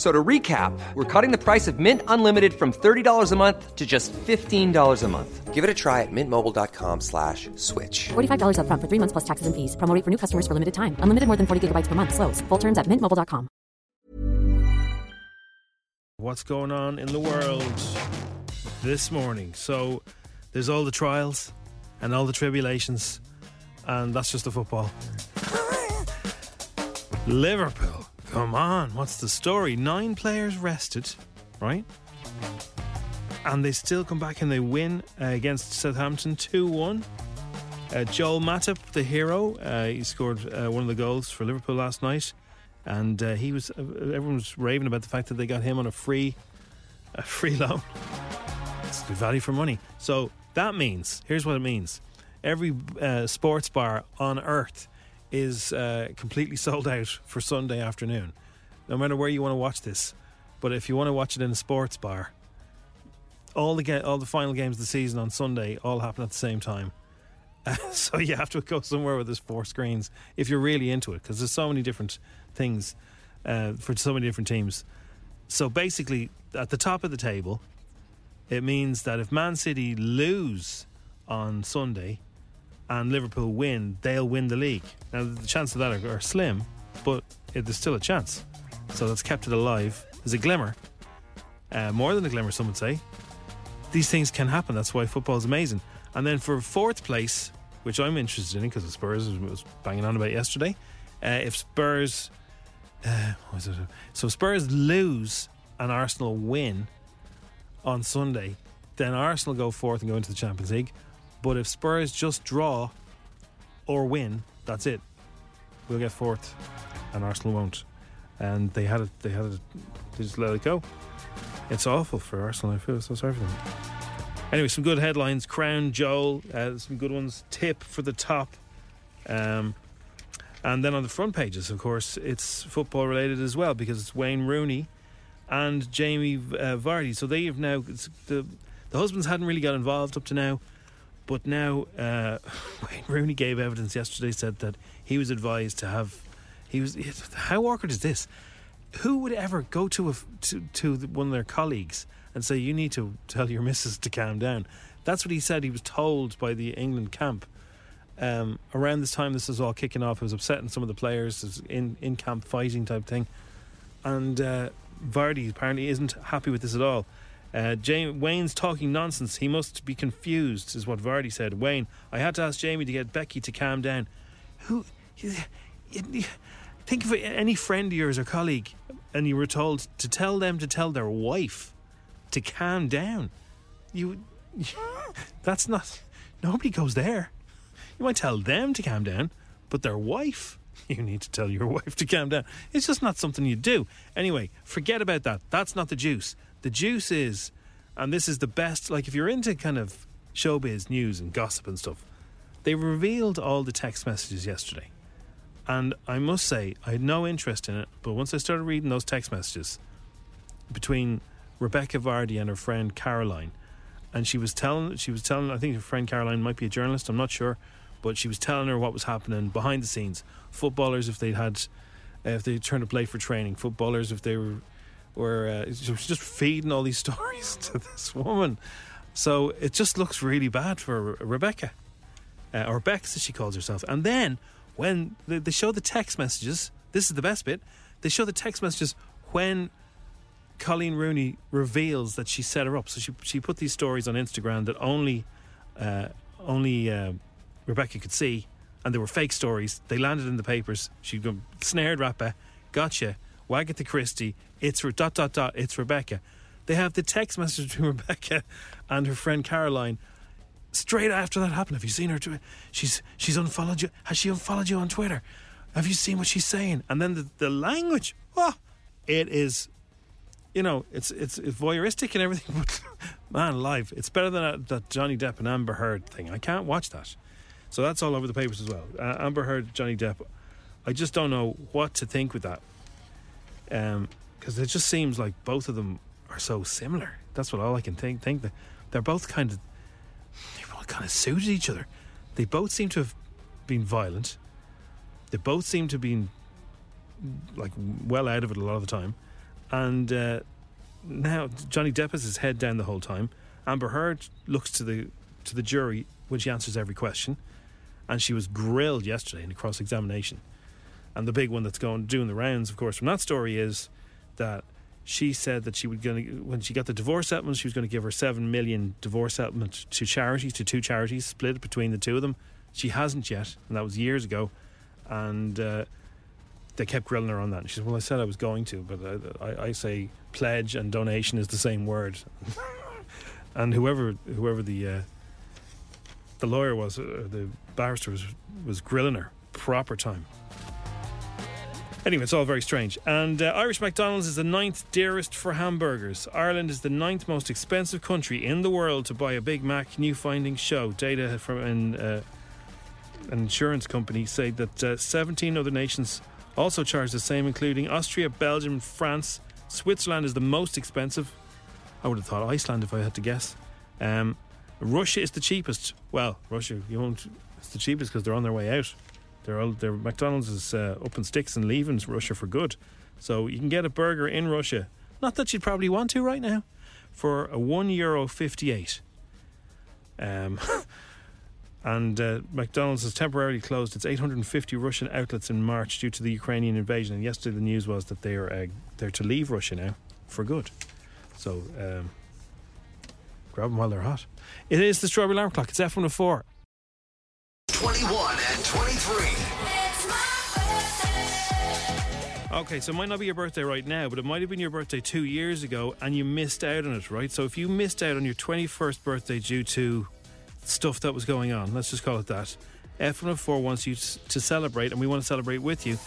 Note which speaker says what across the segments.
Speaker 1: So to recap, we're cutting the price of Mint Unlimited from $30 a month to just $15 a month. Give it a try at mintmobile.com slash switch.
Speaker 2: $45 upfront for three months plus taxes and fees. Promo rate for new customers for limited time. Unlimited more than 40 gigabytes per month. Slows. Full terms at mintmobile.com.
Speaker 3: What's going on in the world this morning? So there's all the trials and all the tribulations, and that's just the football. Liverpool, come on, what's the story? Nine players rested, right? And they still come back and they win uh, against Southampton 2 1. Uh, Joel Matip, the hero, uh, he scored uh, one of the goals for Liverpool last night, and uh, he was uh, everyone was raving about the fact that they got him on a free, a free loan. It's good value for money. So that means here's what it means: every sports bar on earth is uh, completely sold out for Sunday afternoon. No matter where you want to watch this, but if you want to watch it in a sports bar, all the ga- all the final games of the season on Sunday all happen at the same time. so you have to go somewhere with there's four screens if you're really into it, because there's so many different things uh, for so many different teams. So basically, at the top of the table, it means that if Man City lose on Sunday and Liverpool win, they'll win the league. Now the chances of that are, are slim, but it, there's still a chance. So that's kept it alive. There's a glimmer, uh, more than a glimmer, some would say. These things can happen. That's why football is amazing. And then for fourth place, which I'm interested in because the Spurs was, banging on about yesterday. Uh, if Spurs, uh? So Spurs lose and Arsenal win on Sunday, then Arsenal go fourth and go into the Champions League. But if Spurs just draw or win, that's it. We'll get fourth, and Arsenal won't. And they had it. They had it. They just let it go. It's awful for Arsenal. I feel so sorry for them. Anyway, some good headlines. Crown Joel, uh, some good ones. Tip for the top. Um, and then on the front pages, of course, it's football related as well because it's Wayne Rooney and Jamie uh, Vardy. So they have now the the husbands hadn't really got involved up to now, but now uh, Wayne Rooney gave evidence yesterday. Said that he was advised to have. He was. How awkward is this? Who would ever go to a to to one of their colleagues and say you need to tell your missus to calm down? That's what he said. He was told by the England camp. Um, around this time, this was all kicking off. It was upsetting some of the players. In in camp fighting type thing, and uh, Vardy apparently isn't happy with this at all. Uh, James, Wayne's talking nonsense. He must be confused, is what Vardy said. Wayne, I had to ask Jamie to get Becky to calm down. Who? Think of any friend of yours or colleague, and you were told to tell them to tell their wife to calm down. You, that's not. Nobody goes there. You might tell them to calm down, but their wife, you need to tell your wife to calm down. It's just not something you do. Anyway, forget about that. That's not the juice. The juice is, and this is the best, like if you're into kind of showbiz news and gossip and stuff, they revealed all the text messages yesterday. And I must say, I had no interest in it, but once I started reading those text messages between Rebecca Vardy and her friend Caroline, and she was telling, she was telling, I think her friend Caroline might be a journalist, I'm not sure, but she was telling her what was happening behind the scenes. Footballers, if they'd had, uh, if they turned to play for training, footballers, if they were, were uh, she was just feeding all these stories to this woman. So it just looks really bad for Rebecca, uh, or Bex as she calls herself. And then when they, they show the text messages, this is the best bit. They show the text messages when Colleen Rooney reveals that she set her up. So she she put these stories on Instagram that only uh, only uh, Rebecca could see, and they were fake stories. They landed in the papers. She snared Rappa, gotcha. Wagatha Christie, it's re- dot dot dot, it's Rebecca. They have the text message between Rebecca and her friend Caroline. Straight after that happened, have you seen her? Twi- she's she's unfollowed you. Has she unfollowed you on Twitter? Have you seen what she's saying? And then the, the language, oh, it is, you know, it's it's, it's voyeuristic and everything. But man, live, it's better than that, that Johnny Depp and Amber Heard thing. I can't watch that. So that's all over the papers as well. Uh, Amber Heard, Johnny Depp. I just don't know what to think with that. Because it just seems like both of them are so similar. That's what all I can think. Think that they're both kind of they both kind of suited each other. They both seem to have been violent. They both seem to have been like well out of it a lot of the time. And uh, now Johnny Depp has his head down the whole time. Amber Heard looks to the to the jury when she answers every question, and she was grilled yesterday in a cross examination. And the big one that's going doing the rounds, of course, from that story is that she said that she would going when she got the divorce settlement, she was going to give her seven million divorce settlement to charities, to two charities, split between the two of them. She hasn't yet, and that was years ago. And uh, they kept grilling her on that. And she said, "Well, I said I was going to, but I, I, I say pledge and donation is the same word." and whoever whoever the uh, the lawyer was, uh, the barrister was was grilling her proper time. Anyway, it's all very strange. And uh, Irish McDonald's is the ninth dearest for hamburgers. Ireland is the ninth most expensive country in the world to buy a Big Mac. New findings show data from an, uh, an insurance company say that uh, 17 other nations also charge the same, including Austria, Belgium, France. Switzerland is the most expensive. I would have thought Iceland if I had to guess. Um, Russia is the cheapest. Well, Russia, you won't. It's the cheapest because they're on their way out. They're all, their McDonald's is uh, up in sticks and leaving Russia for good. So you can get a burger in Russia. Not that you'd probably want to right now, for a one euro fifty eight. Um, and uh, McDonald's has temporarily closed its 850 Russian outlets in March due to the Ukrainian invasion. And yesterday the news was that they are uh, they're to leave Russia now for good. So um, grab them while they're hot. It is the Strawberry Alarm Clock. It's F104.
Speaker 4: 21 and 23.
Speaker 3: Okay, so it might not be your birthday right now, but it might have been your birthday two years ago and you missed out on it, right? So if you missed out on your 21st birthday due to stuff that was going on, let's just call it that, F104 wants you to celebrate and we want to celebrate with you.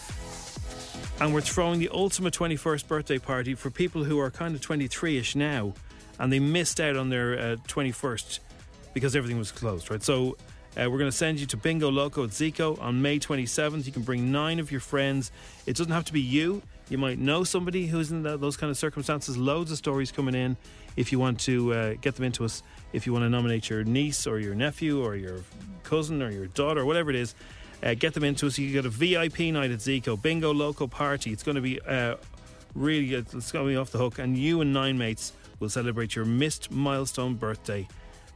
Speaker 3: And we're throwing the ultimate 21st birthday party for people who are kind of 23 ish now and they missed out on their uh, 21st because everything was closed, right? So uh, we're going to send you to Bingo Loco at Zico on May 27th. You can bring nine of your friends. It doesn't have to be you. You might know somebody who's in that, those kind of circumstances. Loads of stories coming in. If you want to uh, get them into us, if you want to nominate your niece or your nephew or your cousin or your daughter or whatever it is, uh, get them into us. You get a VIP night at Zico, Bingo Loco Party. It's going to be uh, really. It's going to be off the hook. And you and nine mates will celebrate your missed milestone birthday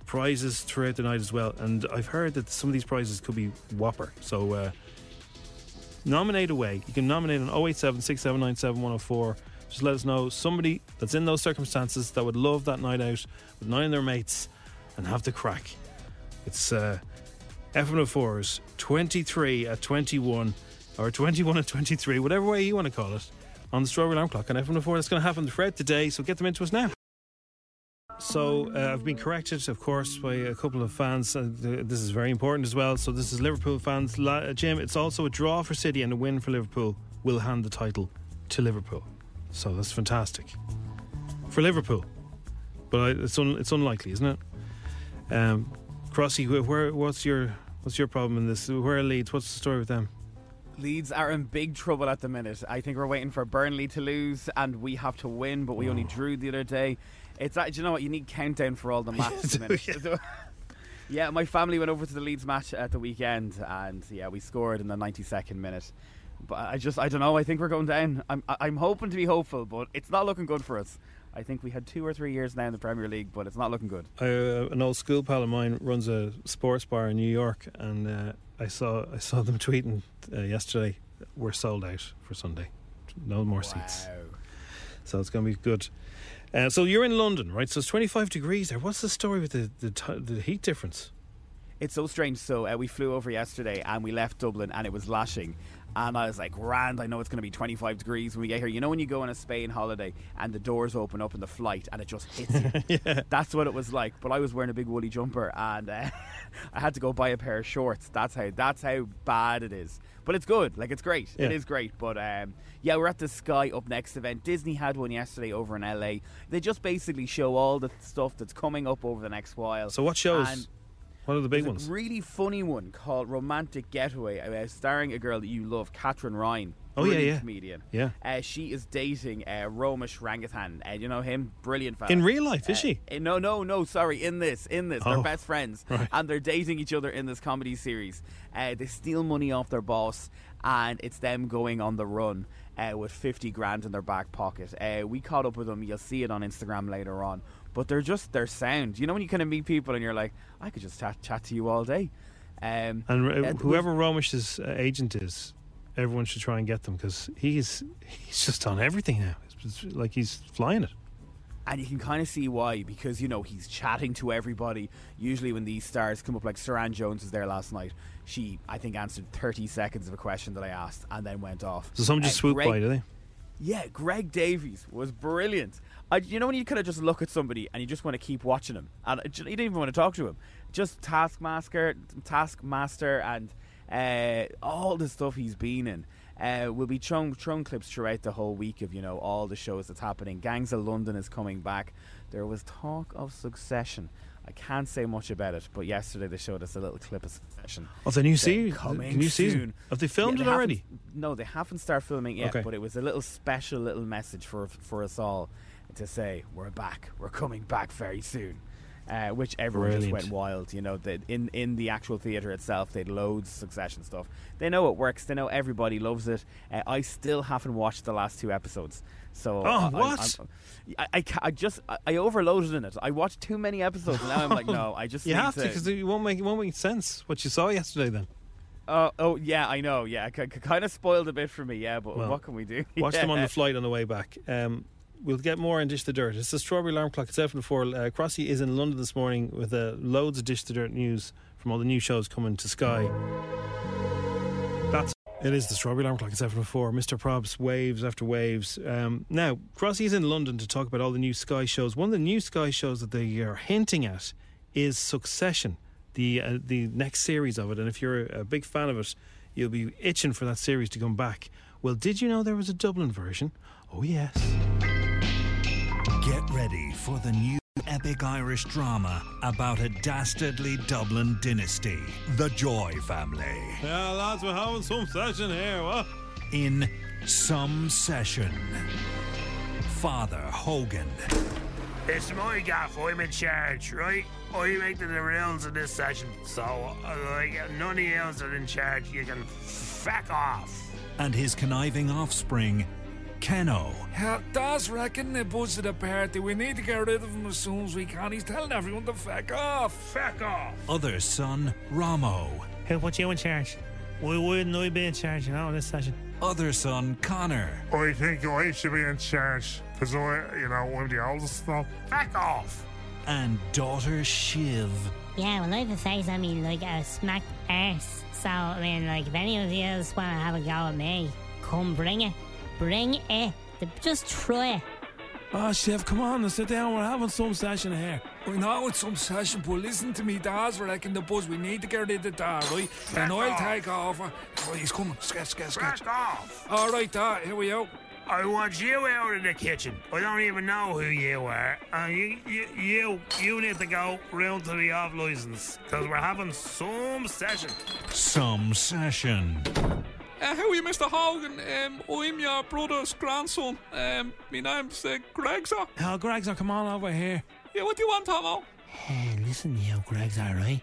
Speaker 3: prizes throughout the night as well. And I've heard that some of these prizes could be whopper. So uh, nominate away. You can nominate on 087 Just let us know somebody that's in those circumstances that would love that night out with nine of their mates and have the crack. It's uh, F104's 23 at 21 or 21 at 23, whatever way you want to call it, on the Strawberry Alarm Clock on F104. That's going to happen throughout the day, so get them into us now. So uh, I've been corrected, of course, by a couple of fans. Uh, th- this is very important as well. So this is Liverpool fans. La- uh, Jim, it's also a draw for City and a win for Liverpool will hand the title to Liverpool. So that's fantastic for Liverpool. But I, it's un- it's unlikely, isn't it? Um, Crossy, where, where what's your what's your problem in this? Where are Leeds? What's the story with them?
Speaker 5: Leeds are in big trouble at the minute. I think we're waiting for Burnley to lose, and we have to win, but we only drew the other day. It's uh, do you know what you need countdown for all the matches. minute. yeah, my family went over to the Leeds match at the weekend, and yeah, we scored in the 92nd minute. But I just I don't know. I think we're going down. I'm I'm hoping to be hopeful, but it's not looking good for us. I think we had two or three years now in the Premier League, but it's not looking good.
Speaker 3: uh, an old school pal of mine runs a sports bar in New York, and uh, I saw I saw them tweeting uh, yesterday. We're sold out for Sunday. No more seats. So it's going to be good. Uh, so you're in London, right? So it's 25 degrees there. What's the story with the the, t- the heat difference?
Speaker 5: It's so strange. So uh, we flew over yesterday and we left Dublin and it was lashing. And I was like, Rand, I know it's going to be 25 degrees when we get here. You know, when you go on a Spain holiday and the doors open up in the flight and it just hits you? That's what it was like. But I was wearing a big woolly jumper and uh, I had to go buy a pair of shorts. That's how that's how bad it is. But it's good. Like, it's great. It
Speaker 3: Yeah.
Speaker 5: is great. But um, yeah, we're at the Sky Up Next event. Disney had one yesterday over in LA. They just basically show all the stuff that's coming up over the next while.
Speaker 3: So what shows?
Speaker 5: And
Speaker 3: what are the big
Speaker 5: there's
Speaker 3: ones?
Speaker 5: a really funny one called Romantic Getaway, uh, starring a girl that you love, Katherine Ryan.
Speaker 3: Oh, yeah, yeah.
Speaker 5: comedian.
Speaker 3: Yeah.
Speaker 5: Uh, she is dating uh, Romesh Ranganathan. Uh, you know him? Brilliant fella.
Speaker 3: In real life, is
Speaker 5: Uh,
Speaker 3: she?
Speaker 5: uh, no, no, no. Sorry, in this, in this, they're
Speaker 3: Oh,
Speaker 5: best friends,
Speaker 3: right.
Speaker 5: and they're dating each other in this comedy series. Uh, they steal money off their boss, and it's them going on the run uh, with fifty grand in their back pocket. Uh, we caught up with them. You'll see it on Instagram later on. But they're just they're sound. You know when you kind of meet people and you're like, I could just chat, chat to you all day. Um,
Speaker 3: And uh, whoever Romesh's uh, agent is, everyone should try and get them because he's he's just on everything now. It's, it's like he's flying it.
Speaker 5: And you can kind of see why, because you know he's chatting to everybody. Usually, when these stars come up, like Saran Jones was there last night. She, I think, answered thirty seconds of a question that I asked, and then went off.
Speaker 3: So someone just
Speaker 5: Uh,
Speaker 3: swooped
Speaker 5: Greg-
Speaker 3: by, do they?
Speaker 5: Yeah, Greg Davies was brilliant. I, you know when you kind of just look at somebody and you just want to keep watching him, and you don't even want to talk to him. Just Taskmaster, Taskmaster, and uh, all the stuff he's been in. Uh, will be thrown, thrown clips throughout the whole week of you know all the shows that's happening. Gangs of London is coming back. There was talk of Succession. I can't say much about it, but yesterday they showed us a little clip of Succession.
Speaker 3: Oh, the new
Speaker 5: They're
Speaker 3: the
Speaker 5: coming
Speaker 3: new season.
Speaker 5: soon.
Speaker 3: Have they filmed
Speaker 5: Yeah,
Speaker 3: it already?
Speaker 5: No, they haven't started filming yet,
Speaker 3: Okay.
Speaker 5: but it was a little special little message for for us all to say we're back, we're coming back very soon. Uh, which everyone just went wild. You know, that in in the actual theater itself, they would loads of Succession stuff. They know it works. They know everybody loves it. Uh, I still haven't watched the last two episodes. So
Speaker 3: Oh,
Speaker 5: I-
Speaker 3: what?
Speaker 5: I'm- I, I, just I, I overloaded in it. I watched too many episodes, and now I'm like, no, I just
Speaker 3: You have to because it won't make it won't make sense what you saw yesterday. Then
Speaker 5: Oh, oh yeah, I know. Yeah, it kind of spoiled a bit for me. Yeah, but
Speaker 3: Well,
Speaker 5: what can we do?
Speaker 3: watch them on the flight on the way back. Um, we'll get more on Dish the Dirt. It's the Strawberry Alarm Clock. It's seven four. Uh, Crossy is in London this morning with uh, loads of Dish the Dirt news from all the new shows coming to Sky. It is the Strawberry Alarm Clock. It's seven to four. Mr. Probz, waves after waves. Um, now Crossy is in London to talk about all the new Sky shows. One of the new Sky shows that they are hinting at is Succession, the uh, the next series of it. And if you're a big fan of it, you'll be itching for that series to come back. Well, did you know there was a Dublin version? Oh yes.
Speaker 6: Get ready for the new epic Irish drama about a dastardly Dublin dynasty, the Joy family,
Speaker 3: Yeah, lads, we're having some session here. What?
Speaker 6: in some session. Father Hogan,
Speaker 7: It's my gaff. I'm in charge, right? I make the rules in this session. So, uh, like, none of you else are in charge. You can fuck off.
Speaker 6: and his conniving offspring, Keno.
Speaker 8: Yeah, Daz reckon the buzz of the party. We need to get rid of him as soon as we can. He's telling everyone to fuck off.
Speaker 7: Fuck off.
Speaker 6: Other son, Ramo.
Speaker 9: Who put you in charge? Why wouldn't I be in charge, you know, this session?
Speaker 6: Other son, Connor.
Speaker 10: I think I should be in charge because I, you know, I'm the oldest now.
Speaker 7: Fuck off.
Speaker 6: And daughter Shiv.
Speaker 11: Yeah, well, I have a face I mean, like a smacked ass. So, I mean, like, if any of you else want to have a go at me, come bring it. Bring it. Just try it.
Speaker 9: Oh, Chef, come on, let's sit down. We're having some session here.
Speaker 8: I know it's some session, but listen to me, Daz reckon the buzz. We need to get rid of that, right? and I'll take over. Oh, he's coming. Sketch, sketch, sketch.
Speaker 7: Fuck off.
Speaker 8: All right, Dad, here we go.
Speaker 7: I want you out of the kitchen. I don't even know who you are. And you, you, you, you need to go round to the off license because we're having some session.
Speaker 6: Some session.
Speaker 8: Uh, how are you, Mr. Hogan? Um, I'm your brother's grandson. Um, my name's uh, Gregson.
Speaker 9: Oh, Greg's, come on over here.
Speaker 8: Yeah, what do you want, Tomo?
Speaker 9: Hey, listen, you, Greg's alright.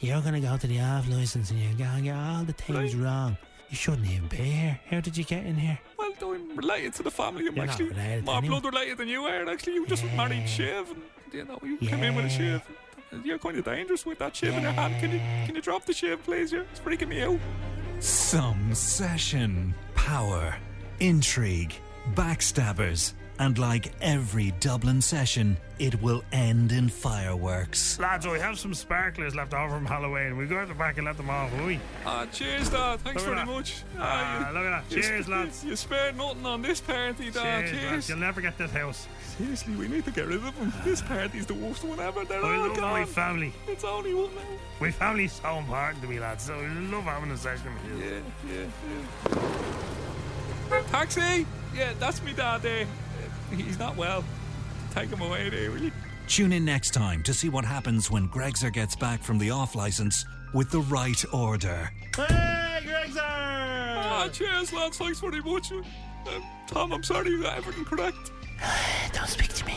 Speaker 9: You're gonna go to the off license and you're gonna get all the things wrong. You shouldn't even be here. How did you get in here?
Speaker 8: Well, I'm related to the family. I'm
Speaker 9: You're not
Speaker 8: actually
Speaker 9: related
Speaker 8: more blood related than you are. Actually, you just
Speaker 9: Yeah.
Speaker 8: married Shiv, and you know you came in with a
Speaker 9: Yeah.
Speaker 8: Shiv. You're kind of dangerous with that Shiv in your hand. Can you can you drop the Shiv, please? You're, it's freaking me out.
Speaker 6: Some session. Power, intrigue, backstabbers, And like every Dublin session, it will end in fireworks.
Speaker 7: Lads, we have some sparklers left over from Halloween. We go out the back and let them off, will we?
Speaker 8: Ah, cheers, Dad. Thanks
Speaker 7: Look
Speaker 8: very
Speaker 7: that.
Speaker 8: much.
Speaker 7: Ah,
Speaker 8: you-
Speaker 7: look at that. Cheers,
Speaker 8: sp-
Speaker 7: lads.
Speaker 8: You spared nothing on this party, Dad.
Speaker 7: Cheers,
Speaker 8: Cheers.
Speaker 7: lads. You'll never get this house.
Speaker 8: Seriously, we need to get rid of them. This party's the worst one ever. They're
Speaker 7: I
Speaker 8: all
Speaker 7: love
Speaker 8: gone.
Speaker 7: my family.
Speaker 8: It's only one now.
Speaker 7: My family's so important to me, lads. So I love having a session with you.
Speaker 8: Yeah, yeah, yeah. Taxi! Yeah, that's me dad there. He's not well. Take him away there, will you?
Speaker 6: Tune in next time to see what happens when Gregser gets back from the off license with the right order.
Speaker 3: Hey, Gregser!
Speaker 8: Ah, cheers, lads. Thanks very much. Uh, Tom, I'm sorry you got everything correct.
Speaker 9: Don't speak to me.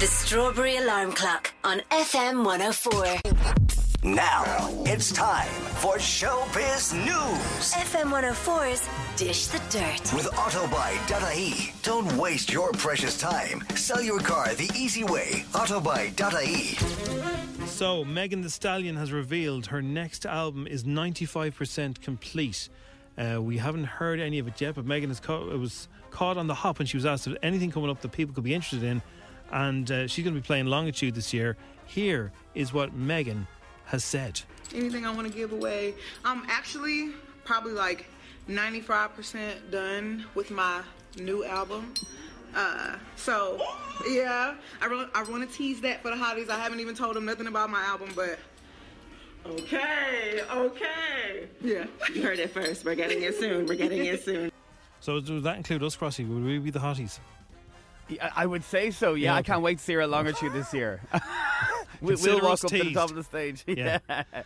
Speaker 12: The Strawberry Alarm Clock on FM 104.
Speaker 4: Now it's time for Showbiz News
Speaker 12: FM 104's Dish the Dirt.
Speaker 4: with Autobuy.ie. Don't waste your precious time. Sell your car the easy way. Autobuy.ie.
Speaker 3: So, Megan Thee Stallion has revealed her next album is 95% complete. Uh, we haven't heard any of it yet, but Megan is caught, it was caught on the hop when she was asked if anything coming up that people could be interested in. And uh, she's going to be playing Longitude this year. Here is what Megan has said.
Speaker 13: anything I want to give away. I'm actually probably like 95% done with my new album. Uh, so yeah, I really, I want to tease that for the hotties. I haven't even told them nothing about my album, but okay, okay. Yeah, you heard it first. We're getting it soon. We're getting it soon.
Speaker 3: So, does that include us, Crossy? Would we be the hotties?
Speaker 5: I would say so. Yeah,
Speaker 3: Yeah,
Speaker 5: I can't wait to see her at Longitude this year. we, we'll walk up to the top of the stage.
Speaker 3: Yeah.
Speaker 5: Yeah.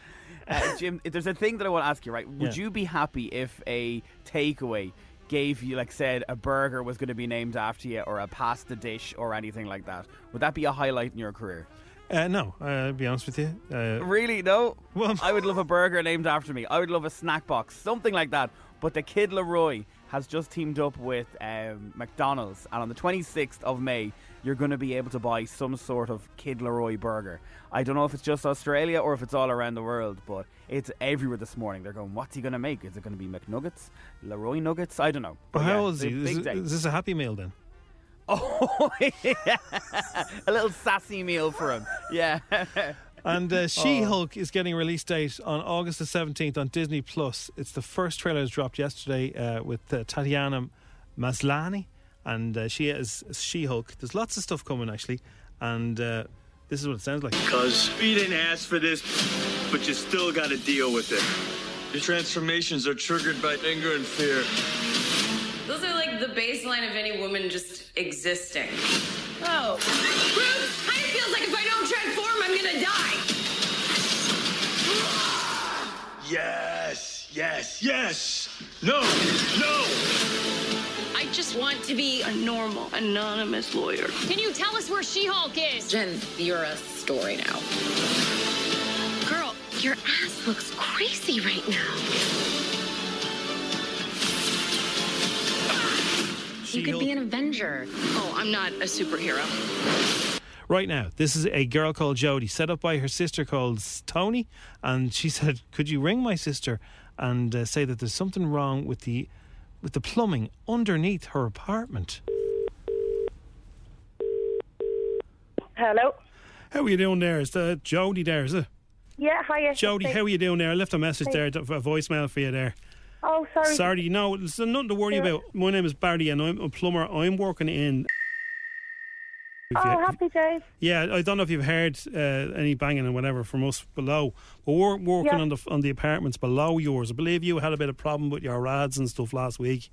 Speaker 5: Uh, Jim, there's a thing that I want to ask you, right? Would
Speaker 3: Yeah.
Speaker 5: you be happy if a takeaway gave you, like, said, a burger was going to be named after you, or a pasta dish, or anything like that? Would that be a highlight in your career?
Speaker 3: Uh, no, uh, I'll be honest with you. Uh,
Speaker 5: Really? No.
Speaker 3: Well,
Speaker 5: I would love a burger named after me. I would love a snack box, something like that. But the Kid LAROI has just teamed up with um, McDonald's, and on the 26th of May, you're going to be able to buy some sort of Kid LAROI burger. I don't know if it's just Australia or if it's all around the world, but it's everywhere this morning. They're going, "What's he going to make? Is it going to be McNuggets, Leroy Nuggets? I don't know."
Speaker 3: but
Speaker 5: But
Speaker 3: how
Speaker 5: yeah,
Speaker 3: old is he? Is,
Speaker 5: Big
Speaker 3: it-
Speaker 5: day.
Speaker 3: is this a happy meal then?
Speaker 5: Oh, yeah. a little sassy meal for him. Yeah.
Speaker 3: And uh,
Speaker 5: Oh.
Speaker 3: She Hulk is getting a release date on August the 17th on Disney Plus. It's the first trailer that dropped yesterday uh, with uh, Tatiana Maslany, and uh, she is She Hulk. There's lots of stuff coming actually, and uh, this is what it sounds like.
Speaker 14: Because you didn't ask for this, but you still got to deal with it. Your transformations are triggered by anger and fear.
Speaker 15: Those are like the baseline of any woman just existing. Oh. Bruce, kind of feels like if I don't transform, I'm gonna die.
Speaker 14: Yes, yes, yes. No, no.
Speaker 15: I just want to be a normal, anonymous lawyer.
Speaker 16: Can you tell us where She-Hulk is?
Speaker 15: Jen, you're a story now.
Speaker 16: Girl, your ass looks crazy right now. You could be an Avenger.
Speaker 15: Oh, I'm not a superhero.
Speaker 3: Right now, this is a girl called Jody, set up by her sister called S- Tony, and she said, "Could you ring my sister and uh, say that there's something wrong with the with the plumbing underneath her apartment?"
Speaker 17: Hello.
Speaker 3: How are you doing there? Is that Jodie there? Is it?
Speaker 17: Yeah, hiya.
Speaker 3: Jody, how are you doing there? I left a message
Speaker 17: Hey.
Speaker 3: there, a voicemail for you there.
Speaker 17: Oh, sorry.
Speaker 3: Sorry, no, there's nothing to worry
Speaker 17: Yeah.
Speaker 3: about. My name is Barry, and I'm a plumber. I'm working in.
Speaker 17: Oh, happy days.
Speaker 3: Yeah, I don't know if you've heard uh, any banging and whatever from us below, but we're working
Speaker 17: Yeah.
Speaker 3: on the on the apartments below yours. I believe you had a bit of problem with your rads and stuff last week.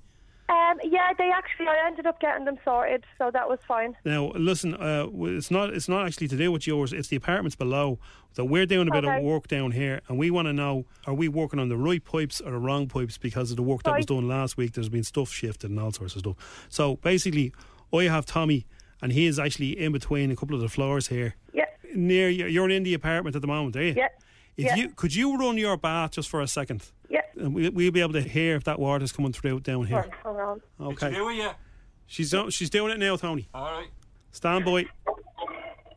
Speaker 17: Um, yeah, they actually, I ended up getting them sorted, so that was fine.
Speaker 3: Now, listen, uh, it's not it's not actually to do with yours. It's the apartments below. So we're doing a bit
Speaker 17: Okay.
Speaker 3: of work down here, and we want to know: are we working on the right pipes or the wrong pipes? Because of the work that was done last week, there's been stuff shifted and all sorts of stuff. So basically, I have Tommy, and he is actually in between a couple of the floors here.
Speaker 17: Yeah.
Speaker 3: Near you, you're in the apartment at the moment, are you?
Speaker 17: Yeah.
Speaker 3: If
Speaker 17: Yeah.
Speaker 3: you could you run your bath just for a second?
Speaker 17: Yeah.
Speaker 3: And we, we'll be able to hear if that water's coming through down here.
Speaker 17: Right, hold on.
Speaker 3: Okay.
Speaker 8: do it, yeah?
Speaker 3: She's do- she's doing it now, Tony.
Speaker 8: All right.
Speaker 3: Stand by.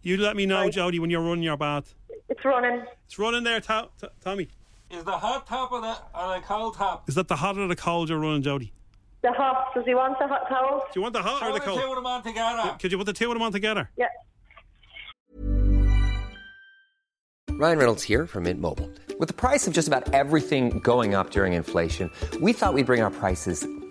Speaker 3: You let me know, Jody, when you're running your bath.
Speaker 17: It's running.
Speaker 3: It's running there, to- to- Tommy.
Speaker 8: Is the hot tap or the, or the cold tap?
Speaker 3: Is that the hot or the cold you're running, Jody?
Speaker 17: The hot. Does he want the hot towel?
Speaker 18: Do you want the hot or the cold?
Speaker 19: Two of them on together.
Speaker 18: Could you put the two of them on together?
Speaker 17: Yeah.
Speaker 1: Ryan Reynolds here from Mint Mobile. With the price of just about everything going up during inflation, we thought we'd bring our prices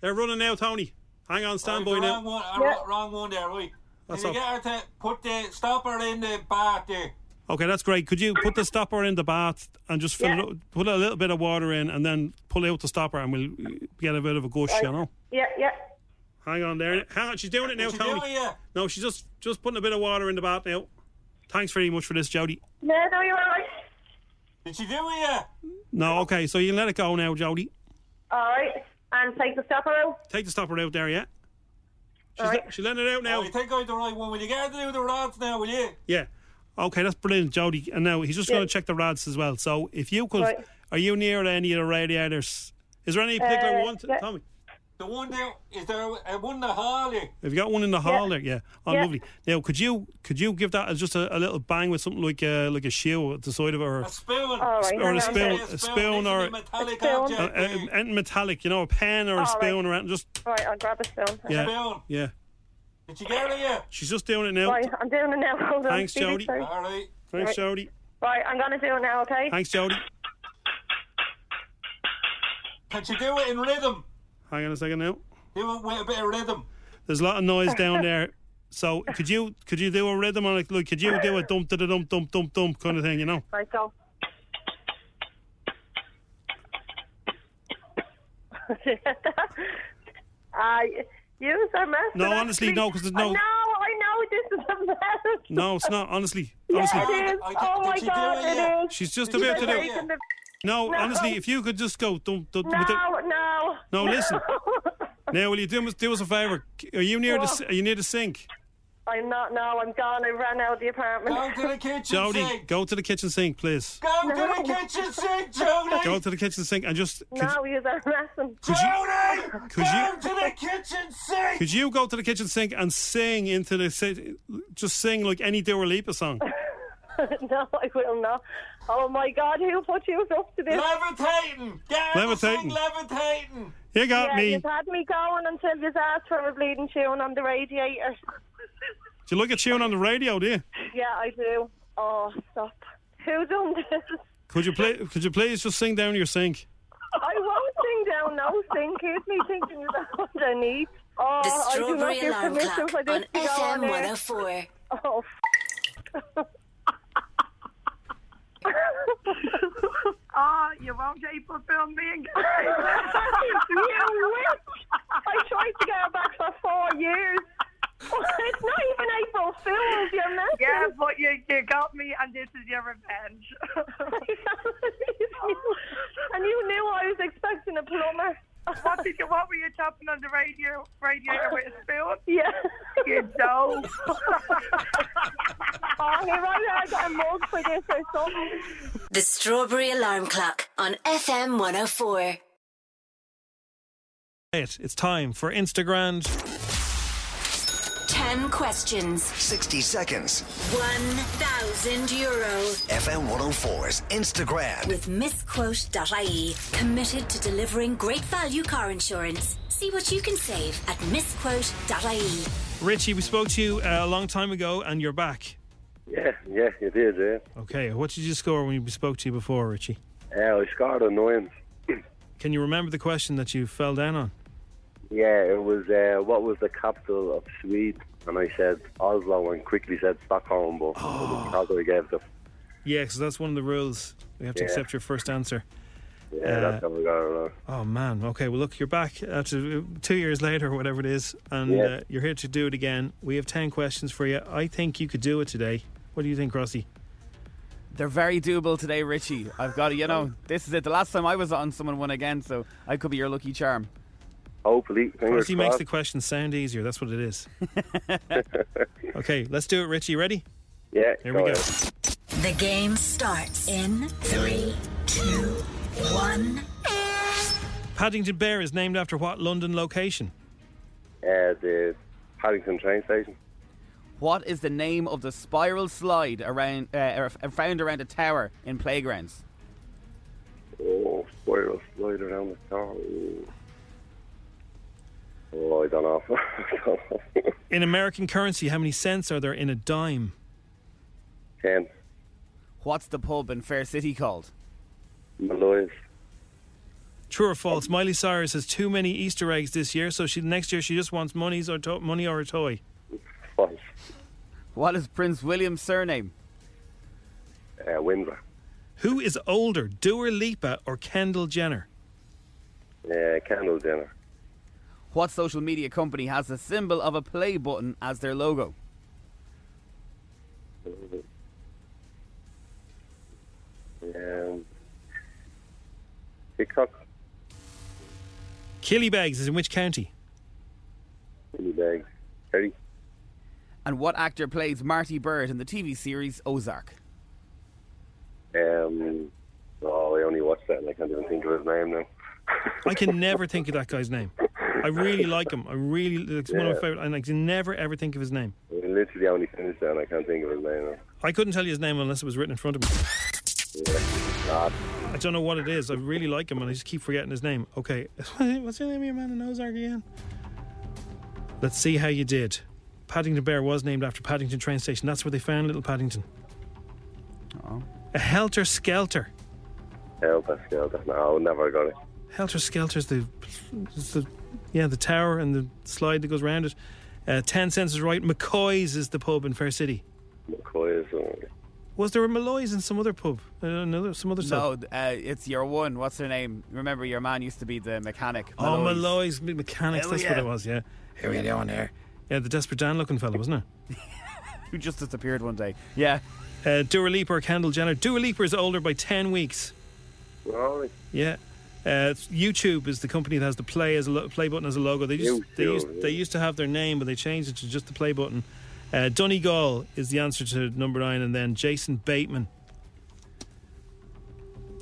Speaker 18: They're running now, Tony. Hang on, stand by
Speaker 19: Right,
Speaker 18: now.
Speaker 19: wrong one, uh, wrong- wrong one there, right.
Speaker 18: That's
Speaker 19: Can you get her to put the stopper in the bath there?
Speaker 18: Okay, that's great. Could you put the stopper in the bath and just fill
Speaker 17: Yeah.
Speaker 18: it up, put a little bit of water in and then pull out the stopper and we'll get a bit of a gush, you know?
Speaker 17: Yeah, yeah.
Speaker 18: Hang on there. Hang on, she's doing it now, Tony.
Speaker 19: do it, yeah?
Speaker 18: No, she's just just putting a bit of water in the bath now. Thanks very much for this, Jody.
Speaker 17: No, no, you're all right.
Speaker 19: Did she do it, yeah?
Speaker 18: No, okay, so you can let it go now, Jody.
Speaker 17: All right. And take the stopper out.
Speaker 18: Take the stopper out there, yeah? She's,
Speaker 17: All right.
Speaker 18: let- she's letting it out now.
Speaker 19: Oh, you think I the right one? Will you get her to do the rods now, will you?
Speaker 18: Yeah. Okay, that's brilliant, Jody. And now he's just
Speaker 19: Yeah.
Speaker 18: going to check the rods as well. So if you could,
Speaker 19: Right.
Speaker 18: are you near any of the radiators? Is there any particular
Speaker 19: Uh,
Speaker 18: one,
Speaker 19: yeah.
Speaker 18: Tommy?
Speaker 19: The one there, is there a, one in the hall here?
Speaker 18: Have you got one in the hall there? Yeah. Oh,
Speaker 19: Yeah.
Speaker 18: lovely. Now, could you could you give that as just a, a little bang with something like a like a shoe at the side of it, or
Speaker 19: A spoon.
Speaker 17: All right,
Speaker 18: or a spoon,
Speaker 19: A
Speaker 18: a
Speaker 19: spoon,
Speaker 18: spoon,
Speaker 19: it's a
Speaker 18: or
Speaker 19: metallic
Speaker 17: A spoon.
Speaker 19: object.
Speaker 18: uh, uh, anything metallic, you know, a pen or a
Speaker 17: All
Speaker 18: spoon or anything. Just
Speaker 17: All right, I'll grab a spoon.
Speaker 18: yeah,
Speaker 19: spoon.
Speaker 18: yeah.
Speaker 19: Did you get her yet?
Speaker 18: She's just doing it now.
Speaker 17: Right, I'm doing it now. Hold on.
Speaker 18: Thanks,
Speaker 17: Speedy,
Speaker 18: Jody.
Speaker 17: sorry.
Speaker 19: All right.
Speaker 18: Thanks,
Speaker 17: Right.
Speaker 18: Jody.
Speaker 17: Right, I'm going to do it now, okay?
Speaker 18: Thanks, Jody.
Speaker 19: Can you do it in rhythm?
Speaker 18: Hang on a second now.
Speaker 19: Do it with a bit of rhythm.
Speaker 18: There's a lot of noise down there. So could you could you do a rhythm on it? Like, could you do a dump da da dump dump dump dump kind of thing? You know?
Speaker 17: Right, go. uh, use a mess.
Speaker 18: No, honestly, no, 'cause there's no-
Speaker 17: No, I know this is a mess.
Speaker 18: No, it's not. Honestly,
Speaker 17: Yeah,
Speaker 18: honestly.
Speaker 17: it is. Oh my god, it is.
Speaker 18: She's just
Speaker 17: She's
Speaker 18: about to do.
Speaker 17: taking the-
Speaker 18: No,
Speaker 17: No.
Speaker 18: honestly, if you could just go dump dump. with the-
Speaker 17: No, no.
Speaker 18: No, listen. Now, will you do us do us a favour? Are you near the
Speaker 17: What?
Speaker 18: s- Are you near the sink?
Speaker 17: I'm not now. I'm gone. I ran out of the apartment.
Speaker 19: Go to the kitchen
Speaker 18: Jody,
Speaker 19: sink.
Speaker 18: go to the kitchen sink, please.
Speaker 19: Go to the kitchen sink, Jody.
Speaker 18: Go to the kitchen sink and just. Could,
Speaker 17: No, you're messing.
Speaker 18: Could you- could
Speaker 19: go
Speaker 18: you-
Speaker 19: to the kitchen sink.
Speaker 18: could you go to the kitchen sink and sing into the si- just sing like any Dua Lipa song?
Speaker 17: no, I will not. Oh my God, who put you up to this?
Speaker 19: Levitating. Get
Speaker 18: Levitating.
Speaker 19: sing levitating.
Speaker 18: You got
Speaker 17: yeah,
Speaker 18: me.
Speaker 17: You've had me going until you've asked for a bleeding tune on the radiator.
Speaker 18: Do you look at tune on the radio? Do you?
Speaker 17: Yeah, I do. Oh, stop. Who done this?
Speaker 18: Could you play? Could you please just sing down your sink?
Speaker 17: I won't sing down no sing. Here's me thinking about what I need. Oh,
Speaker 12: The
Speaker 17: I do not
Speaker 12: Strawberry
Speaker 17: give
Speaker 12: Alarm
Speaker 17: permission
Speaker 12: Clock
Speaker 17: for this
Speaker 12: on
Speaker 17: to go
Speaker 12: FM
Speaker 17: on
Speaker 12: 104.
Speaker 17: Oh,
Speaker 20: oh Oh, you won't April film me and
Speaker 17: you. I tried to get her back for four years. it's not even April Fool's, you're messing.
Speaker 20: Yeah, but you, you got me, and this is your revenge.
Speaker 17: and you knew I was expecting a plumber.
Speaker 20: what did you? What were you chopping on the radio radiator with a spoon?
Speaker 17: Yeah.
Speaker 20: You dope.
Speaker 17: oh, here I got a mug for this or something.
Speaker 12: The Strawberry Alarm Clock on FM 104.
Speaker 18: It. It's time for Instagram.
Speaker 12: 10 questions.
Speaker 4: 60 seconds.
Speaker 12: 1,000 euro.
Speaker 4: FM 104's Instagram.
Speaker 12: With misquote.ie. Committed to delivering great value car insurance. See what you can save at misquote.ie.
Speaker 18: Richie, we spoke to you uh, a long time ago, and you're back.
Speaker 21: Yeah, yeah, you did, yeah.
Speaker 18: Okay, what did you score when we spoke to you before, Richie?
Speaker 21: Yeah, I scored a nine.
Speaker 18: Can you remember the question that you fell down on?
Speaker 21: Yeah, it was. Uh, what was the capital of Sweden? And I said Oslo, and quickly said Stockholm, but it was I gave the.
Speaker 3: Yeah, because that's one of the rules. We have to
Speaker 21: Yeah.
Speaker 3: accept your first answer.
Speaker 21: Yeah,
Speaker 3: Uh,
Speaker 21: that's how we got it. wrong.
Speaker 3: Oh man. Okay. Well, look, you're back after two years later, or whatever it is, and
Speaker 21: Yeah.
Speaker 3: uh, you're here to do it again. We have ten questions for you. I think you could do it today. What do you think, Rossi?
Speaker 5: They're very doable today, Richie. I've got to, you know, this is it. The last time I was on, someone won again, so I could be your lucky charm.
Speaker 21: Hopefully, fingers
Speaker 3: Rossi makes
Speaker 21: crossed.
Speaker 3: the question sound easier. That's what it is. okay, let's do it, Richie. Ready?
Speaker 21: Yeah.
Speaker 3: Here we
Speaker 21: go
Speaker 3: go.
Speaker 21: ahead.
Speaker 12: The game starts in three, two, one.
Speaker 3: Paddington Bear is named after what London location?
Speaker 21: Uh, the Paddington train station.
Speaker 5: What is the name of the spiral slide around uh, er, found around a tower in playgrounds?
Speaker 21: Oh, spiral slide around the car. Oh, I don't know. I don't know.
Speaker 3: In American currency, how many cents are there in a dime?
Speaker 21: Ten.
Speaker 5: What's the pub in Fair City called?
Speaker 21: Malloy's.
Speaker 3: True or false? Miley Cyrus has too many Easter eggs this year, so she next year she just wants monies or to- money or a toy.
Speaker 21: False.
Speaker 5: What is Prince William's surname?
Speaker 21: Uh, Windsor.
Speaker 3: Who is older, Dua Lipa or Kendall Jenner?
Speaker 21: Uh, Kendall Jenner.
Speaker 5: What social media company has the symbol of a play button as their logo?
Speaker 21: Um, TikTok.
Speaker 3: Killybegs is in which county?
Speaker 21: Bag. Terry.
Speaker 5: And what actor plays Marty Byrde in the TV series Ozark?
Speaker 21: Um, oh, I only watched that and I can't even think of his name now.
Speaker 3: I can never think of that guy's name. I really like him. I really, it's one of my
Speaker 21: Yeah.
Speaker 3: favorite, and I can never ever think of his name.
Speaker 21: I literally only finished that and I can't think of his name now.
Speaker 3: I couldn't tell you his name unless it was written in front of me.
Speaker 21: God.
Speaker 3: I don't know what it is. I really like him, and I just keep forgetting his name. Okay, what's the name of your man in Ozark again? Let's see how you did. Paddington Bear was named after Paddington train station. That's where they found little Paddington.
Speaker 5: Oh.
Speaker 3: A helter skelter.
Speaker 21: Hell, that's good. No, never got it.
Speaker 3: Helter Skelter's the, the yeah the tower and the slide that goes around it. Uh, Ten cents is right. McCoy's is the pub in Fair City.
Speaker 21: McCoy's. is. Uh,
Speaker 3: Was there a Malloy's in some other pub? Uh, another some other
Speaker 5: No,
Speaker 3: sub?
Speaker 5: uh, it's your one. What's her name? Remember, your man used to be the mechanic.
Speaker 3: Oh,
Speaker 5: Malloy's.
Speaker 3: Malloy's me- mechanics.
Speaker 5: Hell
Speaker 3: that's what it was. Yeah. How are you doing there? Yeah, the desperate Dan looking fella, wasn't it?
Speaker 5: Who just disappeared one day. Yeah.
Speaker 3: Uh, Dua Lipa or Kendall Jenner. Dua Lipa is older by ten weeks.
Speaker 21: Really?
Speaker 3: Yeah. Uh, YouTube is the company that has the play as a lo- play button as a logo. They just they used,
Speaker 21: yeah.
Speaker 3: they used to have their name, but they changed it to just the play button. Uh, Donegal is the answer to number nine, and then Jason Bateman.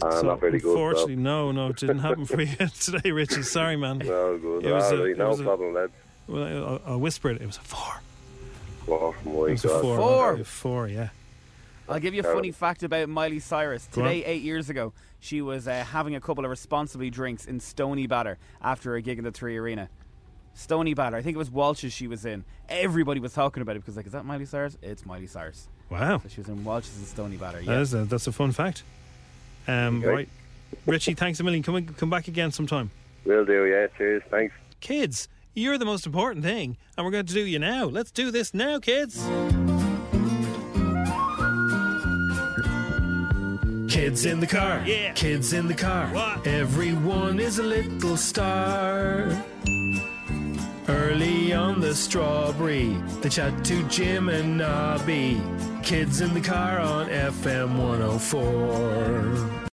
Speaker 21: Ah,
Speaker 3: So,
Speaker 21: not very good.
Speaker 3: Unfortunately, no, no, it didn't happen for you today, Richie. Sorry, man.
Speaker 21: No good.
Speaker 3: It was
Speaker 21: All
Speaker 3: a-
Speaker 21: right,
Speaker 3: it
Speaker 21: no
Speaker 3: was a-
Speaker 21: problem, lads.
Speaker 3: Well, I'll, I'll whisper it. It was a four.
Speaker 21: Oh my
Speaker 3: It was a
Speaker 21: God.
Speaker 3: four.
Speaker 5: Four.
Speaker 3: A four, yeah.
Speaker 5: I'll give you a funny fact about Miley Cyrus. Today, eight years ago, she was uh, having a couple of responsibly drinks in Stoneybatter after a gig in the Three Arena. Stoneybatter, I think it was Walsh's she was in. Everybody was talking about it because, like, is that Miley Cyrus? It's Miley Cyrus.
Speaker 3: Wow.
Speaker 5: So she was in Walsh's and Stoneybatter.
Speaker 3: That
Speaker 5: Yeah.
Speaker 3: is a, that's a fun fact. Um,
Speaker 21: Okay.
Speaker 3: Right. Richie, thanks a million. Come, come back again sometime.
Speaker 21: Will do, yeah. Cheers. Thanks.
Speaker 3: Kids, you're the most important thing, and we're going to do you now. Let's do this now, kids. Kids in the car. Yeah. Kids in the car. What? Everyone is a little star. Early on the strawberry, they chat to Jim and Nobby. Kids in the car on FM 104.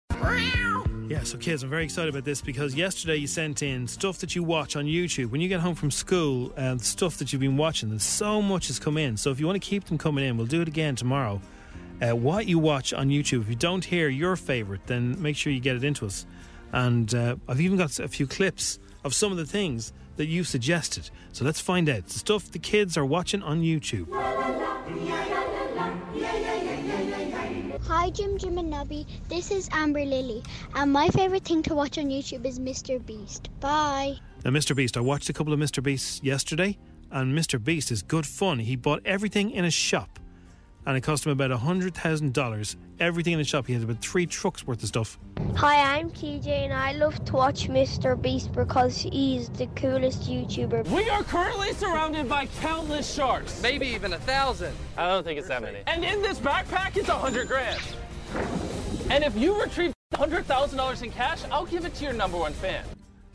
Speaker 3: Yeah, so kids, I'm very excited about this because yesterday you sent in stuff that you watch on YouTube. When you get home from school, and stuff that you've been watching, and so much has come in. So if you want to keep them coming in, we'll do it again tomorrow. Uh, what you watch on YouTube, if you don't hear your favourite, then make sure you get it into us. And uh, I've even got a few clips of some of the things that you suggested. So let's find out the stuff the kids are watching on YouTube.
Speaker 22: Hi, Jim, Jim, and Nubby. This is Amber Lily, and my favorite thing to watch on YouTube is Mr. Beast. Bye.
Speaker 3: Now, Mr. Beast, I watched a couple of Mr. Beasts yesterday, and Mr. Beast is good fun. He bought everything in a shop. And it cost him about $100,000. Everything in the shop, he had about three trucks worth of stuff.
Speaker 22: Hi, I'm TJ and I love to watch Mr. Beast because he's the coolest YouTuber.
Speaker 23: We are currently surrounded by countless sharks.
Speaker 24: Maybe even a thousand. I don't think it's that many.
Speaker 23: And in this backpack is a hundred grand. And if you retrieve hundred thousand dollars in cash, I'll give it to your number one fan.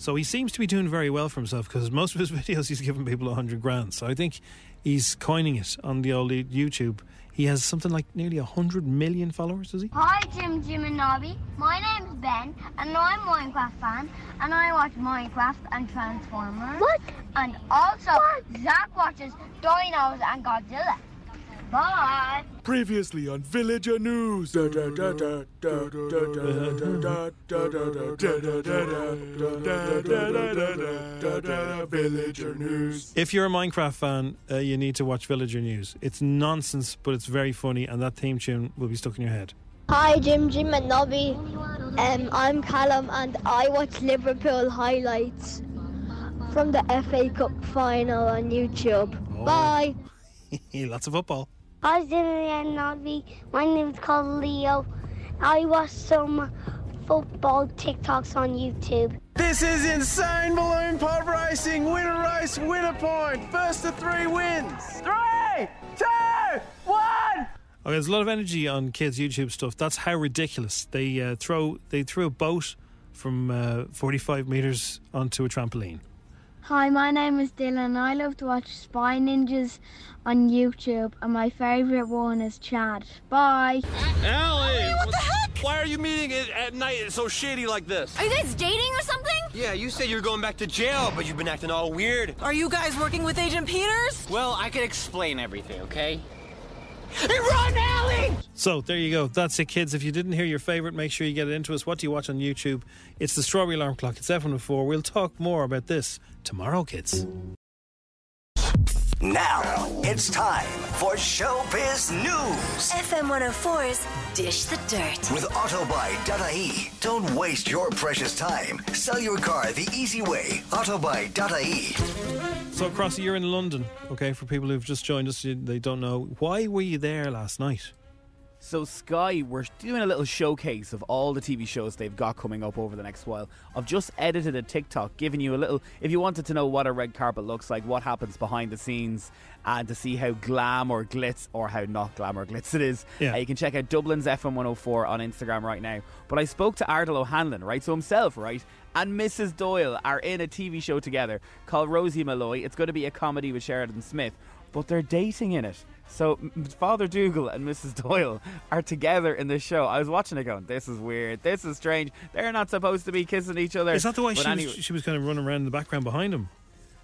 Speaker 3: So he seems to be doing very well for himself because most of his videos he's giving people a hundred grand. So I think he's coining it on the old YouTube. He has something like nearly a hundred million followers, does he?
Speaker 22: Hi, Jim, Jim, and Nobby. My name's Ben, and I'm a Minecraft fan, and I watch Minecraft and Transformers. What? And also, Zach watches Dinos and Godzilla. Bye.
Speaker 25: Previously on Villager News. Villager News.
Speaker 3: If you're a Minecraft fan, uh, you need to watch Villager News. It's nonsense, but it's very funny, and that theme tune will be stuck in your head.
Speaker 22: Hi, Jim, Jim, and Nobby. Um, I'm Callum, and I watch Liverpool highlights from the FA Cup final on YouTube. Oh. Bye.
Speaker 3: Lots of football.
Speaker 22: Hi, Jimmy and Nobby. My name's called Leo. I watch some football TikToks on YouTube.
Speaker 26: This is insane balloon pod racing. Winner race, winner point. First to three wins. Three, two, one.
Speaker 3: Okay, there's a lot of energy on kids' YouTube stuff. That's how ridiculous they uh, throw. They threw a boat from uh, 45 meters onto a trampoline.
Speaker 22: Hi, my name is Dylan. I love to watch Spy Ninjas on YouTube, and my favourite one is Chad. Bye.
Speaker 27: Allie! what the heck? Why are you meeting at, at night it's so shady like this?
Speaker 28: Are you guys dating or something?
Speaker 27: Yeah, you said you were going back to jail, but you've been acting all weird.
Speaker 28: Are you guys working with Agent Peters?
Speaker 27: Well, I can explain everything, okay?
Speaker 28: Run, Allie!
Speaker 3: So there you go. That's it, kids. If you didn't hear your favourite, make sure you get it into us. What do you watch on YouTube? It's the Strawberry Alarm Clock. It's F104. We'll talk more about this tomorrow, kids.
Speaker 4: Now it's time for Showbiz News
Speaker 12: FM 104's Dish the Dirt.
Speaker 4: with Autobuy.ie. Don't waste your precious time. Sell your car the easy way. Autobuy.ie.
Speaker 3: So Crossy, you're in London, okay? For people who've just joined us, they don't know why were you there last night.
Speaker 5: So Sky, we're doing a little showcase of all the TV shows they've got coming up over the next while. I've just edited a TikTok giving you a little, if you wanted to know what a red carpet looks like, what happens behind the scenes, and to see how glam or glitz or how not glam or glitz it is.
Speaker 3: Yeah.
Speaker 5: Uh, you can check out Dublin's FM 104 on Instagram right now. But I spoke to Ardal O'Hanlon, right? So himself, right? And Mrs. Doyle are in a TV show together called Rosie Molloy. It's going to be a comedy with Sheridan Smith, but they're dating in it. So Father Dougal and Mrs. Doyle are together in this show. I was watching it going, this is weird, this is strange. They're not supposed to be kissing each other.
Speaker 3: Is that the way she,
Speaker 5: anyway-
Speaker 3: was, she was kind of running around in the background behind him?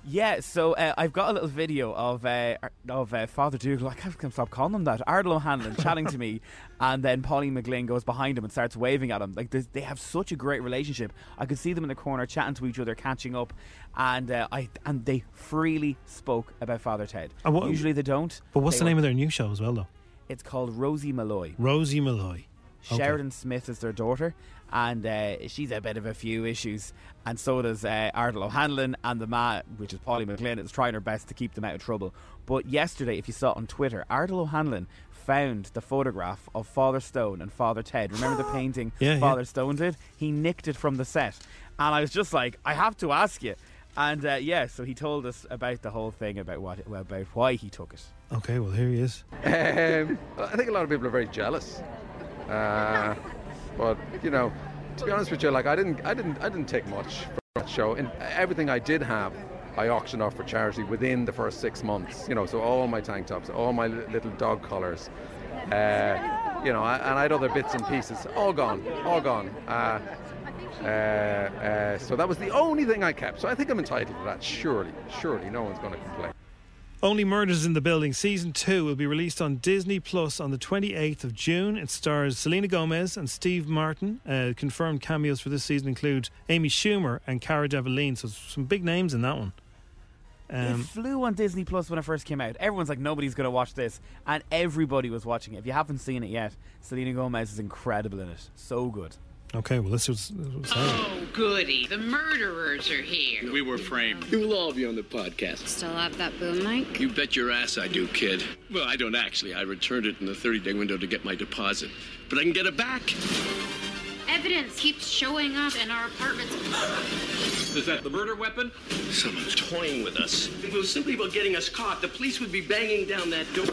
Speaker 5: Yeah, so uh, I've got a little video of uh, of uh, Father Dougal. I can't stop calling him that. Ardal O'Hanlon chatting to me, and then Pauline McLynn goes behind him and starts waving at him. Like they- they have such a great relationship. I could see them in the corner chatting to each other, catching up, and uh, I and they freely spoke about Father Ted.
Speaker 3: And what-
Speaker 5: Usually they don't.
Speaker 3: But what's the name of their new show as well, though?
Speaker 5: It's called Rosie Molloy.
Speaker 3: Rosie Molloy. Okay.
Speaker 5: Sheridan Smith is their daughter, and uh, she's a bit of a few issues, and so does uh, Ardal O'Hanlon, and the ma, which is Polly McLynn, is trying her best to keep them out of trouble. But yesterday, if you saw it on Twitter, Ardal O'Hanlon found the photograph of Father Stone and Father Ted. Remember the painting
Speaker 3: Yeah, yeah.
Speaker 5: Father Stone did? He nicked it from the set, and I was just like, I have to ask you. And uh, yeah, so he told us about the whole thing about what about why he took it.
Speaker 3: Okay, well, here he is.
Speaker 29: Um, I think a lot of people are very jealous. Uh, but you know, to be honest with you, like I didn't, I didn't, I didn't take much from that show. And everything I did have, I auctioned off for charity within the first six months. You know, so all my tank tops, all my little dog collars, uh, you know, and I had other bits and pieces, all gone, all gone. Uh, uh, uh, so that was the only thing I kept. So I think I'm entitled to that. Surely, surely, no one's going to complain.
Speaker 3: Only Murders in the Building season 2 will be released on Disney Plus on the 28th of June. It stars Selena Gomez and Steve Martin. Uh, confirmed cameos for this season include Amy Schumer and Cara Delevingne, so some big names in that one.
Speaker 5: it
Speaker 3: Um,
Speaker 5: flew on Disney Plus when it first came out. Everyone's like, nobody's going to watch this. And everybody was watching it. If you haven't seen it yet, Selena Gomez is incredible in it. So good.
Speaker 3: Okay, well, this was. This was
Speaker 30: Oh, goody. The murderers are here.
Speaker 31: We were framed. You will all be on the podcast.
Speaker 30: Still have that boom mic?
Speaker 31: You bet your ass I do, kid. Well, I don't actually. I returned it in the 30 day window to get my deposit. But I can get it back.
Speaker 30: Evidence keeps showing up in our apartments.
Speaker 31: Is that the murder weapon? Someone's toying with us. If it was simply about getting us caught, the police would be banging down that door.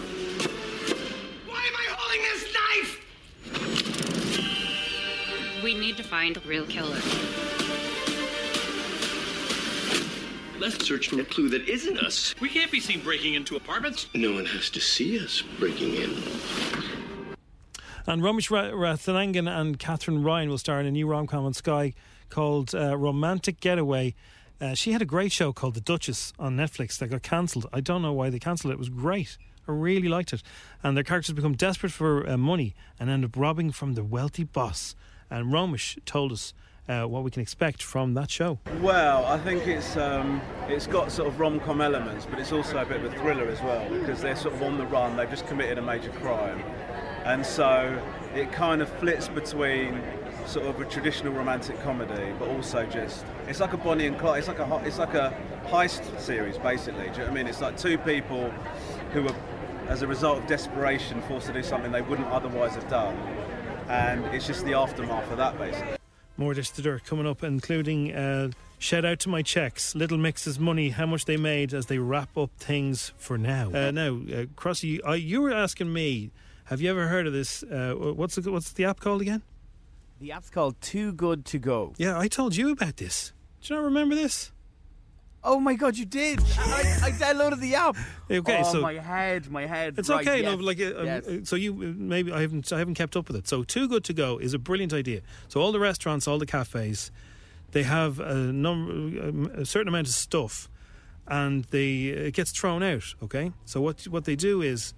Speaker 30: We need to find the real killer.
Speaker 31: Let's search for a clue that isn't us.
Speaker 27: We can't be seen breaking into apartments.
Speaker 31: No one has to see us breaking in.
Speaker 3: And Romesh Ra- Rathanangan and Katherine Ryan will star in a new rom com on Sky called uh, Romantic Getaway. Uh, she had a great show called The Duchess on Netflix that got cancelled. I don't know why they cancelled it. It was great. I really liked it. And their characters become desperate for uh, money and end up robbing from the wealthy boss. And Romesh told us uh, what we can expect from that show.
Speaker 26: Well, I think it's um, it's got sort of rom-com elements, but it's also a bit of a thriller as well because they're sort of on the run. They've just committed a major crime, and so it kind of flits between sort of a traditional romantic comedy, but also just it's like a Bonnie and Clyde. It's like a it's like a heist series basically. Do you know what I mean? It's like two people who are, as a result of desperation, forced to do something they wouldn't otherwise have done, and it's just the aftermath of that basically.
Speaker 3: More Dish to Dirt coming up, including uh, shout out to my Ex, Little Mix's money, how much they made as they wrap up things for now. Uh, now, uh, Crossy, I, you were asking me, have you ever heard of this? Uh, what's the, what's the app called again?
Speaker 5: The app's called Too Good to Go.
Speaker 3: Yeah, I told you about this. Do you not remember this?
Speaker 5: Oh my god, you did! I, I downloaded the app.
Speaker 3: Okay,
Speaker 5: oh,
Speaker 3: so
Speaker 5: my head, my head.
Speaker 3: It's
Speaker 5: Right,
Speaker 3: okay.
Speaker 5: yes,
Speaker 3: No, like uh, um,
Speaker 5: yes.
Speaker 3: uh, so you uh, maybe I haven't I haven't kept up with it. So too good to go is a brilliant idea. So all the restaurants, all the cafes, they have a number um, a certain amount of stuff, and they it gets thrown out. Okay, so what what they do is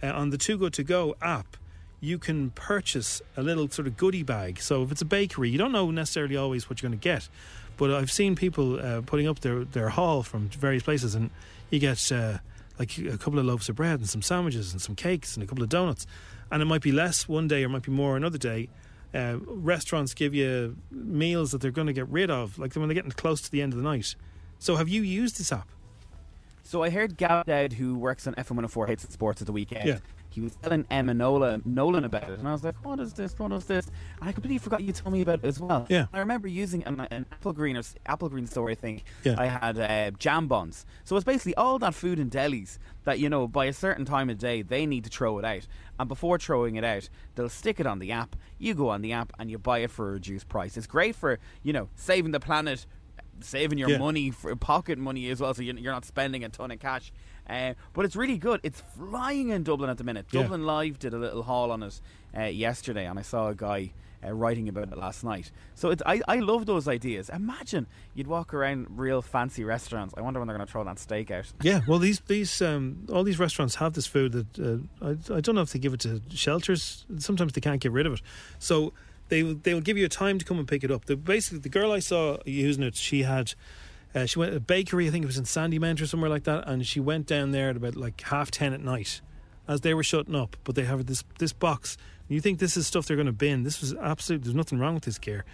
Speaker 3: uh, on the Too Good to Go app. You can purchase a little sort of goodie bag. So if it's a bakery, you don't know necessarily always what you're going to get, but I've seen people uh, putting up their their haul from various places, and you get uh, like a couple of loaves of bread and some sandwiches and some cakes and a couple of donuts, and it might be less one day or it might be more another day. Uh, restaurants give you meals that they're going to get rid of, like when they're getting close to the end of the night. So have you used this app?
Speaker 5: So I heard Dowd, who works on FM104 Hates It Sports at the weekend.
Speaker 3: Yeah.
Speaker 5: He was telling Emma Nola, Nolan about it, and I was like, "What is this? What is this?" And I completely forgot you told me about it as well.
Speaker 3: Yeah.
Speaker 5: I remember using an, an Applegreen or Applegreen store. I think
Speaker 3: Yeah.
Speaker 5: I had uh, jam buns. So it's basically all that food in delis that you know by a certain time of day they need to throw it out, and before throwing it out, they'll stick it on the app. You go on the app and you buy it for a reduced price. It's great for you know saving the planet saving your
Speaker 3: Yeah.
Speaker 5: money for pocket money as well, so you're not spending a ton of cash. Uh, but it's really good. It's flying in Dublin at the minute.
Speaker 3: Yeah.
Speaker 5: Dublin Live did a little haul on it uh, yesterday, and I saw a guy uh, writing about it last night. So it's, I I love those ideas. Imagine you'd walk around real fancy restaurants. I wonder when they're going to throw that steak out.
Speaker 3: Yeah, well, these these um, all these restaurants have this food that uh, I, I don't know if they give it to shelters. Sometimes they can't get rid of it, so they they will give you a time to come and pick it up. The, basically, the girl I saw using it, she had. Uh, she went to a bakery, I think it was in Sandymount or somewhere like that, and she went down there at about like half ten at night, as they were shutting up. But they have this this box. You think this is stuff they're going to bin? This was absolute. There's nothing wrong with this gear.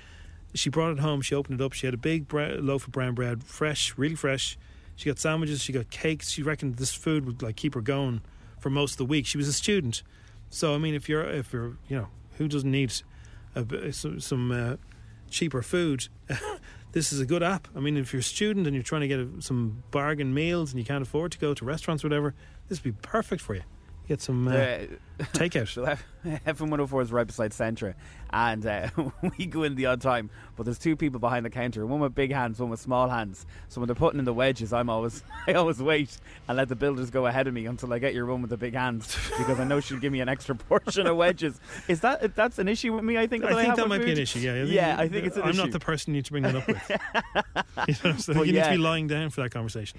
Speaker 3: She brought it home. She opened it up. She had a big bre- loaf of brown bread, fresh, really fresh. She got sandwiches. She got cakes. She reckoned this food would like keep her going for most of the week. She was a student, so I mean, if you're if you're you know who doesn't need a, some, some uh, cheaper food, this is a good app. I mean, if you're a student and you're trying to get a, some bargain meals and you can't afford to go to restaurants or whatever, this would be perfect for you. Get some uh, takeout.
Speaker 5: F- FM104 is right beside Centra, and uh, we go in the odd time. But there's two people behind the counter, one with big hands, one with small hands. So when they're putting in the wedges, I'm always I always wait and let the builders go ahead of me until I get your one with the big hands because I know she'll give me an extra portion of wedges. Is that that's an issue with me? I think.
Speaker 3: I
Speaker 5: that
Speaker 3: think that might be an
Speaker 5: food?
Speaker 3: issue. Yeah, I think,
Speaker 5: yeah, I think it's an
Speaker 3: I'm
Speaker 5: issue.
Speaker 3: not the person you need to bring that up with. you know, so
Speaker 5: But
Speaker 3: you need to be lying down for that conversation.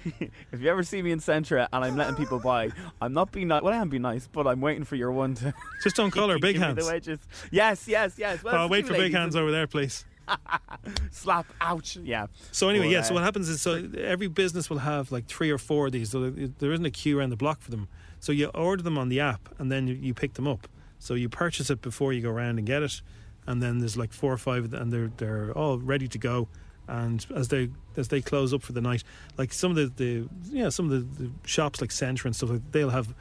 Speaker 5: if you ever see me in Centra and I'm letting people buy, I'm not being nice. Well, I am being nice, but I'm waiting for your one to.
Speaker 3: Just don't her big hands.
Speaker 5: The wedges. Yes, yes, yes. Well,
Speaker 3: I'll wait for big hands over there, please.
Speaker 5: Slap. Ouch. Yeah.
Speaker 3: So anyway, yeah. So
Speaker 5: uh,
Speaker 3: what happens is, so every business will have like three or four of these. So there- isn't a queue around the block for them. So you order them on the app, and then you, you pick them up. So you purchase it before you go around and get it, and then there's like four or five, and they're they're all ready to go. And as they as they close up for the night, like some of the, the yeah some of the, the shops like Centra and stuff, like they'll have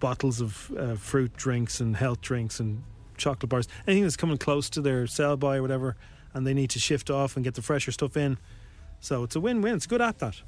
Speaker 3: bottles of uh, fruit drinks and health drinks and chocolate bars, anything that's coming close to their sell by or whatever, and they need to shift off and get the fresher stuff in. So it's a win-win. It's a good at that.